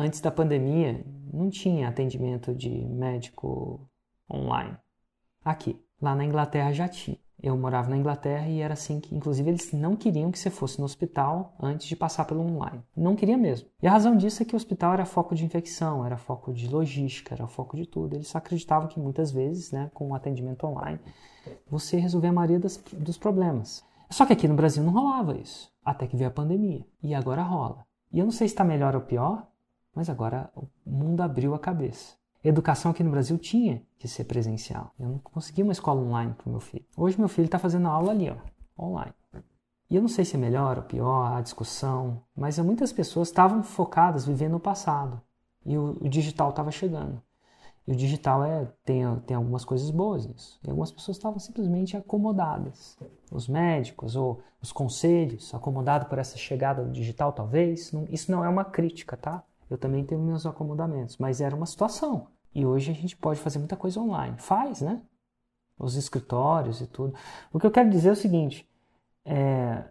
antes da pandemia, não tinha atendimento de médico online. Aqui, lá na Inglaterra já tinha. Eu morava na Inglaterra e era assim que, inclusive, eles não queriam que você fosse no hospital antes de passar pelo online. Não queria mesmo. E a razão disso é que o hospital era foco de infecção, era foco de logística, era foco de tudo. Eles só acreditavam que muitas vezes, né, com o atendimento online, você resolvia a maioria das, dos problemas. Só que aqui no Brasil não rolava isso, até que veio a pandemia. E agora rola. E eu não sei se está melhor ou pior, mas agora o mundo abriu a cabeça. Educação aqui no Brasil tinha que ser presencial. Eu não consegui uma escola online para o meu filho. Hoje meu filho está fazendo aula ali, ó, online. E eu não sei se é melhor ou pior a discussão, mas muitas pessoas estavam focadas vivendo o passado e o, o digital estava chegando. E o digital é, tem, tem algumas coisas boas nisso. E algumas pessoas estavam simplesmente acomodadas. Os médicos ou os conselhos, acomodados por essa chegada do digital, talvez. Não, isso não é uma crítica, tá? Eu também tenho meus acomodamentos, mas era uma situação. E hoje a gente pode fazer muita coisa online. Faz, né? Os escritórios e tudo. O que eu quero dizer é o seguinte: é,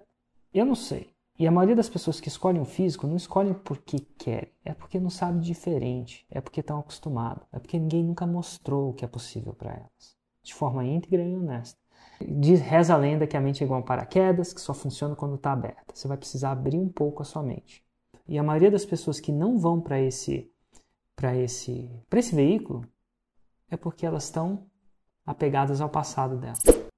eu não sei. E a maioria das pessoas que escolhem o físico não escolhem porque querem, é porque não sabe diferente, é porque estão acostumados, é porque ninguém nunca mostrou o que é possível para elas, de forma íntegra e honesta. Diz, reza a lenda que a mente é igual a paraquedas, que só funciona quando está aberta. Você vai precisar abrir um pouco a sua mente. E a maioria das pessoas que não vão para esse para esse para esse veículo é porque elas estão apegadas ao passado dela.